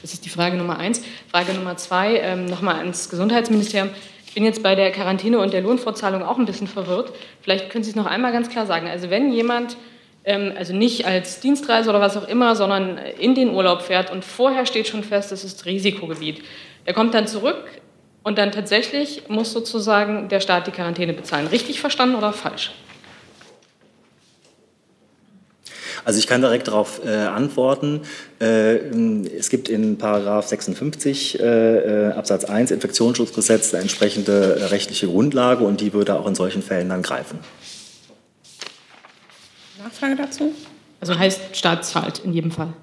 Das ist die Frage Nummer eins. Frage Nummer zwei, ähm, nochmal ans Gesundheitsministerium. Ich bin jetzt bei der Quarantäne und der Lohnfortzahlung auch ein bisschen verwirrt. Vielleicht können Sie es noch einmal ganz klar sagen. Also wenn jemand also nicht als Dienstreise oder was auch immer, sondern in den Urlaub fährt und vorher steht schon fest, es ist Risikogebiet. Der kommt dann zurück und dann tatsächlich muss sozusagen der Staat die Quarantäne bezahlen. Richtig verstanden oder falsch? Also ich kann direkt darauf äh, antworten. Äh, es gibt in Paragraph 56 äh, äh, Absatz 1 Infektionsschutzgesetz eine entsprechende äh, rechtliche Grundlage und die würde auch in solchen Fällen dann greifen. Nachfrage dazu? Also heißt, Staat zahlt in jedem Fall.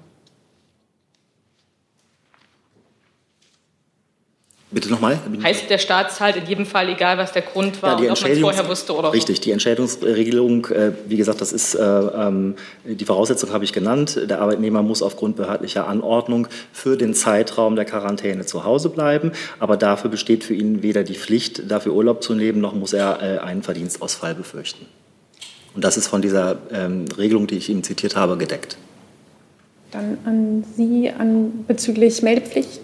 Bitte nochmal? Heißt, der Staat zahlt in jedem Fall, egal was der Grund war, ja, und ob man es vorher wusste oder Richtig, die Entschädigungsregelung, äh, wie gesagt, das ist, äh, ähm, die Voraussetzung habe ich genannt. Der Arbeitnehmer muss aufgrund behördlicher Anordnung für den Zeitraum der Quarantäne zu Hause bleiben. Aber dafür besteht für ihn weder die Pflicht, dafür Urlaub zu nehmen, noch muss er äh, einen Verdienstausfall befürchten. Und das ist von dieser ähm, Regelung, die ich Ihnen zitiert habe, gedeckt. Dann an Sie an, bezüglich Meldepflicht.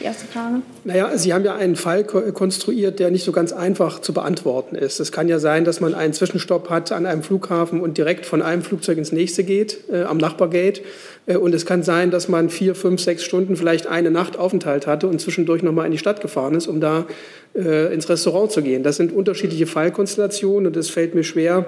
Die erste Frage. Naja, Sie haben ja einen Fall konstruiert, der nicht so ganz einfach zu beantworten ist. Es kann ja sein, dass man einen Zwischenstopp hat an einem Flughafen und direkt von einem Flugzeug ins nächste geht, äh, am Nachbargate. Äh, und es kann sein, dass man vier, fünf, sechs Stunden vielleicht eine Nacht Aufenthalt hatte und zwischendurch nochmal in die Stadt gefahren ist, um da äh, ins Restaurant zu gehen. Das sind unterschiedliche Fallkonstellationen und es fällt mir schwer,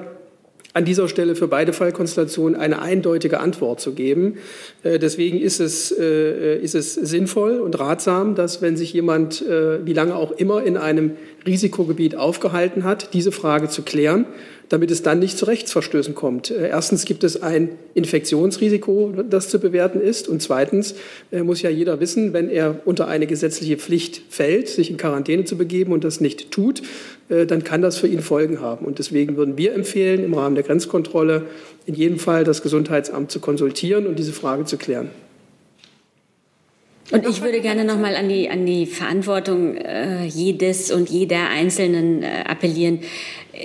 an dieser Stelle für beide Fallkonstellationen eine eindeutige Antwort zu geben. Äh, deswegen ist es, äh, ist es sinnvoll und ratsam, dass wenn sich jemand, äh, wie lange auch immer, in einem Risikogebiet aufgehalten hat, diese Frage zu klären. Damit es dann nicht zu Rechtsverstößen kommt. Äh, erstens gibt es ein Infektionsrisiko, das zu bewerten ist. Und zweitens äh, muss ja jeder wissen, wenn er unter eine gesetzliche Pflicht fällt, sich in Quarantäne zu begeben und das nicht tut, äh, dann kann das für ihn Folgen haben. Und deswegen würden wir empfehlen, im Rahmen der Grenzkontrolle in jedem Fall das Gesundheitsamt zu konsultieren und diese Frage zu klären. Und ich würde gerne nochmal an die, an die Verantwortung äh, jedes und jeder Einzelnen äh, appellieren,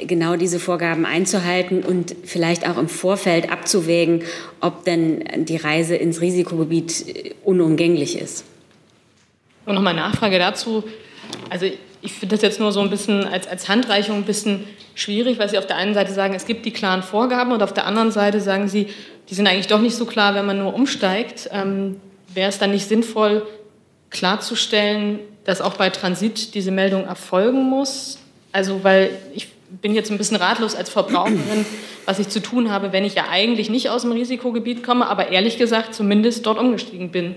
genau diese Vorgaben einzuhalten und vielleicht auch im Vorfeld abzuwägen, ob denn die Reise ins Risikogebiet äh, unumgänglich ist. Und nochmal Nachfrage dazu. Also ich finde das jetzt nur so ein bisschen als, als Handreichung ein bisschen schwierig, weil Sie auf der einen Seite sagen, es gibt die klaren Vorgaben und auf der anderen Seite sagen Sie, die sind eigentlich doch nicht so klar, wenn man nur umsteigt. Ähm, Wäre es dann nicht sinnvoll, klarzustellen, dass auch bei Transit diese Meldung erfolgen muss? Also, weil ich bin jetzt ein bisschen ratlos als Verbraucherin, was ich zu tun habe, wenn ich ja eigentlich nicht aus dem Risikogebiet komme, aber ehrlich gesagt zumindest dort umgestiegen bin.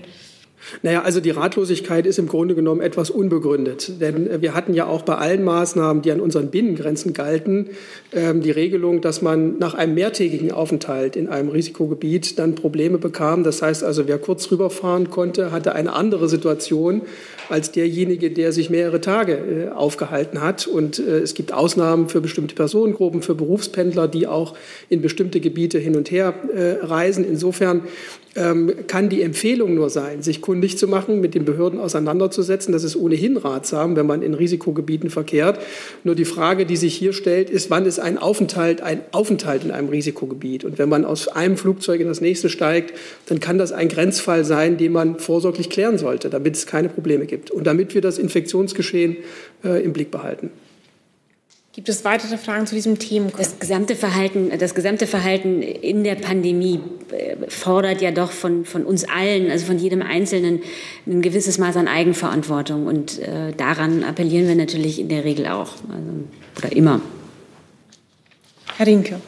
Naja, also die Ratlosigkeit ist im Grunde genommen etwas unbegründet. Denn äh, wir hatten ja auch bei allen Maßnahmen, die an unseren Binnengrenzen galten, ähm, die Regelung, dass man nach einem mehrtägigen Aufenthalt in einem Risikogebiet dann Probleme bekam. Das heißt also, wer kurz rüberfahren konnte, hatte eine andere Situation als derjenige, der sich mehrere Tage äh, aufgehalten hat. Und äh, es gibt Ausnahmen für bestimmte Personengruppen, für Berufspendler, die auch in bestimmte Gebiete hin und her reisen. Insofern ähm, kann die Empfehlung nur sein, sich kundig zu machen, mit den Behörden auseinanderzusetzen. Das ist ohnehin ratsam, wenn man in Risikogebieten verkehrt. Nur die Frage, die sich hier stellt, ist, wann ist ein Aufenthalt ein Aufenthalt in einem Risikogebiet? Und wenn man aus einem Flugzeug in das nächste steigt, dann kann das ein Grenzfall sein, den man vorsorglich klären sollte, damit es keine Probleme gibt und damit wir das Infektionsgeschehen äh, im Blick behalten. Gibt es weitere Fragen zu diesem Thema? Das gesamte Verhalten, das gesamte Verhalten in der Pandemie äh, fordert ja doch von, von uns allen, also von jedem Einzelnen, ein gewisses Maß an Eigenverantwortung. Und äh, daran appellieren wir natürlich in der Regel auch, also, oder immer. Herr Rinke.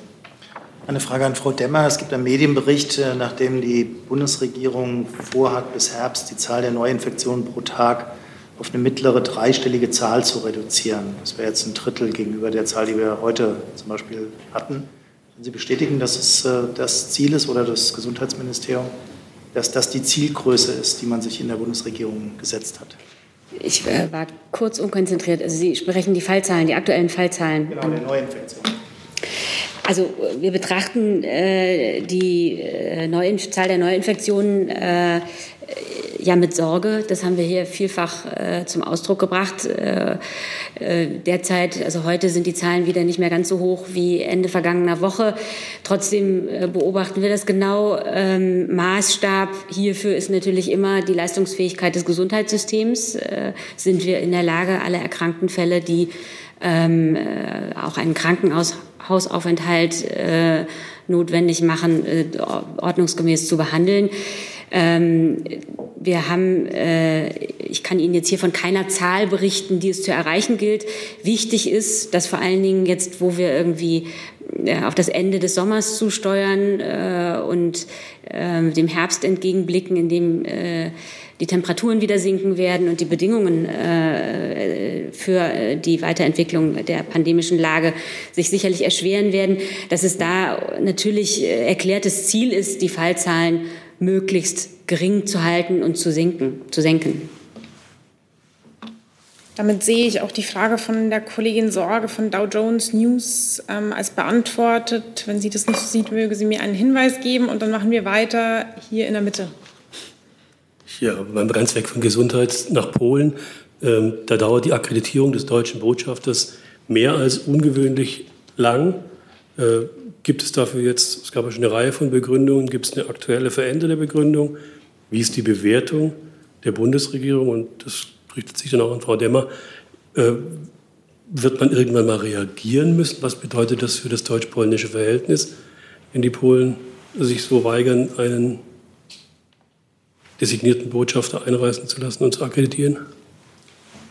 Eine Frage an Frau Demmer. Es gibt einen Medienbericht, äh, nachdem die Bundesregierung vorhat, bis Herbst die Zahl der Neuinfektionen pro Tag auf eine mittlere dreistellige Zahl zu reduzieren. Das wäre jetzt ein Drittel gegenüber der Zahl, die wir heute zum Beispiel hatten. Können Sie bestätigen, dass es äh, das Ziel ist oder das Gesundheitsministerium, dass das die Zielgröße ist, die man sich in der Bundesregierung gesetzt hat? Ich äh, war kurz unkonzentriert. Also Sie sprechen die Fallzahlen, die aktuellen Fallzahlen. Genau, der Neuinfektion. Also wir betrachten äh, die äh, Zahl der Neuinfektionen äh, ja mit Sorge. Das haben wir hier vielfach äh, zum Ausdruck gebracht. Äh, äh, derzeit, also heute sind die Zahlen wieder nicht mehr ganz so hoch wie Ende vergangener Woche. Trotzdem äh, beobachten wir das genau. Ähm, Maßstab hierfür ist natürlich immer die Leistungsfähigkeit des Gesundheitssystems. Äh, sind wir in der Lage, alle erkrankten Fälle, die ähm, äh, auch einen Krankenhausaufenthalt notwendig machen, ordnungsgemäß zu behandeln. Ähm, wir haben, äh, ich kann Ihnen jetzt hier von keiner Zahl berichten, die es zu erreichen gilt. Wichtig ist, dass vor allen Dingen jetzt, wo wir irgendwie äh, auf das Ende des Sommers zusteuern äh, und äh, dem Herbst entgegenblicken, in dem äh, die Temperaturen wieder sinken werden und die Bedingungen äh, für die Weiterentwicklung der pandemischen Lage sich sicherlich erschweren werden, dass es da natürlich erklärtes Ziel ist, die Fallzahlen möglichst gering zu halten und zu senken. Zu senken. Damit sehe ich auch die Frage von der Kollegin Sorge von Dow Jones News ähm, als beantwortet. Wenn sie das nicht sieht, möge sie mir einen Hinweis geben und dann machen wir weiter hier in der Mitte. Ja, beim Grenzweg von Gesundheit nach Polen, ähm, da dauert die Akkreditierung des deutschen Botschafters mehr als ungewöhnlich lang. Äh, Gibt es dafür jetzt, es gab ja schon eine Reihe von Begründungen, gibt es eine aktuelle veränderte Begründung? Wie ist die Bewertung der Bundesregierung? Und das richtet sich dann auch an Frau Demmer. Äh, wird man irgendwann mal reagieren müssen? Was bedeutet das für das deutsch-polnische Verhältnis, wenn die Polen sich so weigern, einen designierten Botschafter einreisen zu lassen und zu akkreditieren?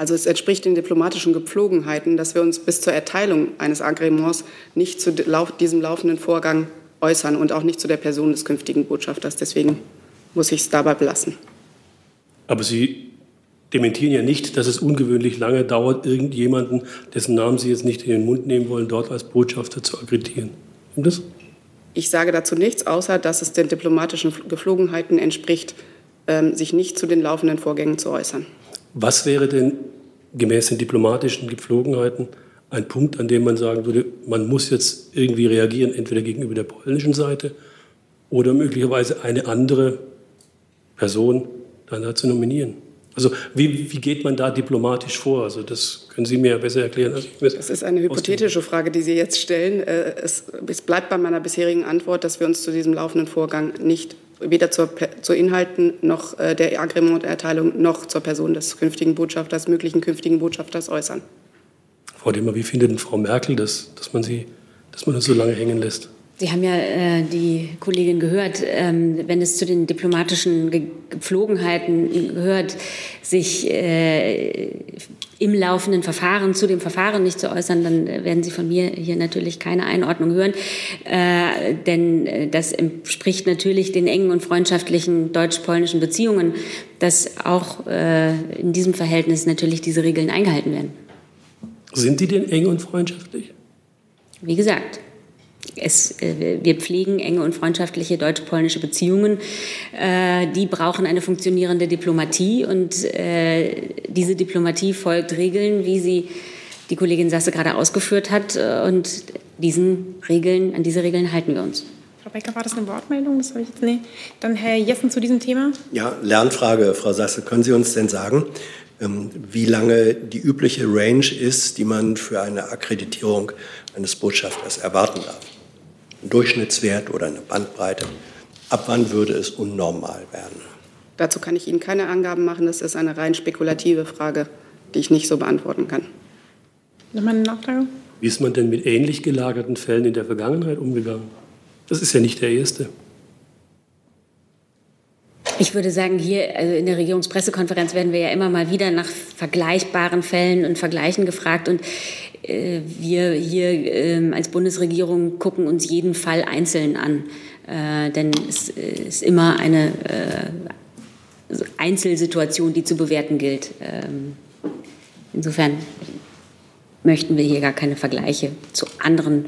Also es entspricht den diplomatischen Gepflogenheiten, dass wir uns bis zur Erteilung eines Agreements nicht zu diesem laufenden Vorgang äußern und auch nicht zu der Person des künftigen Botschafters. Deswegen muss ich es dabei belassen. Aber Sie dementieren ja nicht, dass es ungewöhnlich lange dauert, irgendjemanden, dessen Namen Sie jetzt nicht in den Mund nehmen wollen, dort als Botschafter zu akkreditieren. Stimmt das? Ich sage dazu nichts, außer dass es den diplomatischen Geflogenheiten entspricht, ähm, sich nicht zu den laufenden Vorgängen zu äußern. Was wäre denn gemäß den diplomatischen Gepflogenheiten ein Punkt, an dem man sagen würde, man muss jetzt irgendwie reagieren, entweder gegenüber der polnischen Seite oder möglicherweise eine andere Person dann da zu nominieren? Also wie, wie geht man da diplomatisch vor? Also das können Sie mir ja besser erklären. Als ich das ist eine hypothetische Frage, die Sie jetzt stellen. Äh, es, bleibt bei meiner bisherigen Antwort, dass wir uns zu diesem laufenden Vorgang nicht weder zur, zu Inhalten noch äh, der Agreementerteilung noch zur Person des künftigen Botschafters, möglichen künftigen Botschafters äußern. Frau Demmer, wie findet denn Frau Merkel das, dass man sie, dass man das so lange hängen lässt? Sie haben ja äh, die Kollegin gehört, ähm, wenn es zu den diplomatischen Gepflogenheiten gehört, sich äh, im laufenden Verfahren zu dem Verfahren nicht zu äußern, dann werden Sie von mir hier natürlich keine Einordnung hören. Äh, denn äh, das entspricht natürlich den engen und freundschaftlichen deutsch-polnischen Beziehungen, dass auch äh, in diesem Verhältnis natürlich diese Regeln eingehalten werden. Sind die denn eng und freundschaftlich? Wie gesagt, es, äh, wir pflegen enge und freundschaftliche deutsch-polnische Beziehungen. Äh, die brauchen eine funktionierende Diplomatie und äh, diese Diplomatie folgt Regeln, wie sie die Kollegin Sasse gerade ausgeführt hat. Und diesen Regeln, an diese Regeln halten wir uns. Frau Becker, war das eine Wortmeldung? Das habe ich jetzt nicht. Dann Herr Jessen zu diesem Thema. Ja, Lernfrage, Frau Sasse. Können Sie uns denn sagen, wie lange die übliche Range ist, die man für eine Akkreditierung eines Botschafters erwarten darf? ein Durchschnittswert oder eine Bandbreite. Ab wann würde es unnormal werden? Dazu kann ich Ihnen keine Angaben machen. Das ist eine rein spekulative Frage, die ich nicht so beantworten kann. Nochmal eine Nachfrage? Wie ist man denn mit ähnlich gelagerten Fällen in der Vergangenheit umgegangen? Das ist ja nicht der erste. Ich würde sagen, hier also in der Regierungspressekonferenz werden wir ja immer mal wieder nach vergleichbaren Fällen und Vergleichen gefragt. Und äh, wir hier äh, als Bundesregierung gucken uns jeden Fall einzeln an. Äh, denn es äh, ist immer eine äh, Einzelsituation, die zu bewerten gilt. Ähm, insofern möchten wir hier gar keine Vergleiche zu anderen,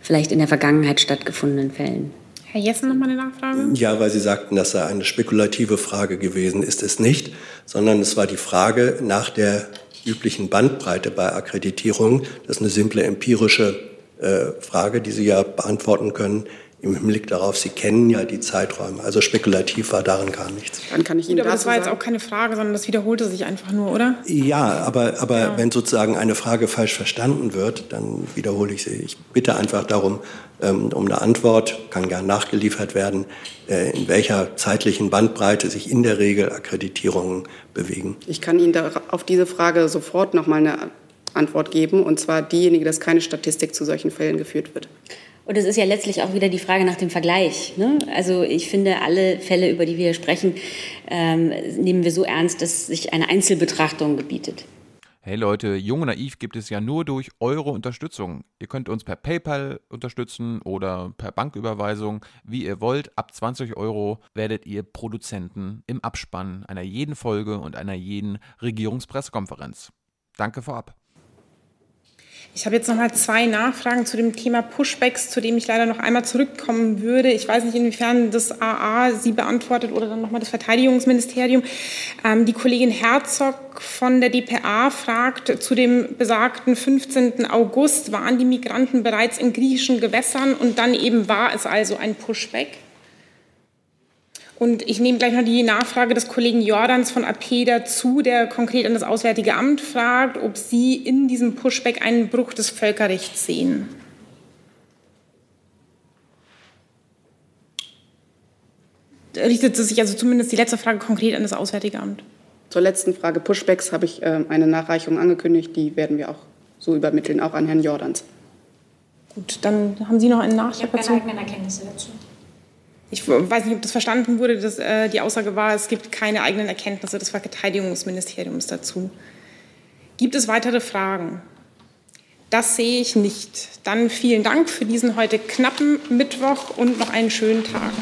vielleicht in der Vergangenheit stattgefundenen Fällen. Herr Jessen, noch mal eine Nachfrage? Ja, weil Sie sagten, das sei eine spekulative Frage gewesen. Ist es nicht, sondern es war die Frage nach der üblichen Bandbreite bei Akkreditierung. Das ist eine simple empirische äh, Frage, die Sie ja beantworten können im Hinblick darauf, Sie kennen ja die Zeiträume. Also spekulativ war daran gar nichts. Dann kann ich Ihnen Gut, aber das war jetzt auch keine Frage, sondern das wiederholte sich einfach nur, oder? Ja, aber, aber ja. wenn sozusagen eine Frage falsch verstanden wird, dann wiederhole ich sie. Ich bitte einfach darum, ähm, um eine Antwort, kann gern nachgeliefert werden, äh, in welcher zeitlichen Bandbreite sich in der Regel Akkreditierungen bewegen. Ich kann Ihnen auf diese Frage sofort noch mal eine Antwort geben, und zwar diejenige, dass keine Statistik zu solchen Fällen geführt wird. Und es ist ja letztlich auch wieder die Frage nach dem Vergleich. Ne? Also ich finde, alle Fälle, über die wir hier sprechen, ähm, nehmen wir so ernst, dass sich eine Einzelbetrachtung gebietet. Hey Leute, Jung und Naiv gibt es ja nur durch eure Unterstützung. Ihr könnt uns per PayPal unterstützen oder per Banküberweisung, wie ihr wollt. Ab 20 Euro werdet ihr Produzenten im Abspann einer jeden Folge und einer jeden Regierungspressekonferenz. Danke vorab. Ich habe jetzt noch mal zwei Nachfragen zu dem Thema Pushbacks, zu dem ich leider noch einmal zurückkommen würde. Ich weiß nicht, inwiefern das AA Sie beantwortet oder dann noch mal das Verteidigungsministerium. Ähm, die Kollegin Herzog von der DPA fragt zu dem besagten 15. August, waren die Migranten bereits in griechischen Gewässern und dann eben war es also ein Pushback? Und ich nehme gleich noch die Nachfrage des Kollegen Jordans von AP dazu, der konkret an das Auswärtige Amt fragt, ob Sie in diesem Pushback einen Bruch des Völkerrechts sehen. Richtet sich also zumindest die letzte Frage konkret an das Auswärtige Amt? Zur letzten Frage Pushbacks habe ich äh, eine Nachreichung angekündigt. Die werden wir auch so übermitteln, auch an Herrn Jordans. Gut, dann haben Sie noch einen Nachtrag dazu? Ich habe keine eigenen Erkenntnisse dazu ich weiß nicht, ob das verstanden wurde, dass äh, die Aussage war, es gibt keine eigenen Erkenntnisse des Verteidigungsministeriums dazu. Gibt es weitere Fragen? Das sehe ich nicht. Dann vielen Dank für diesen heute knappen Mittwoch und noch einen schönen Tag.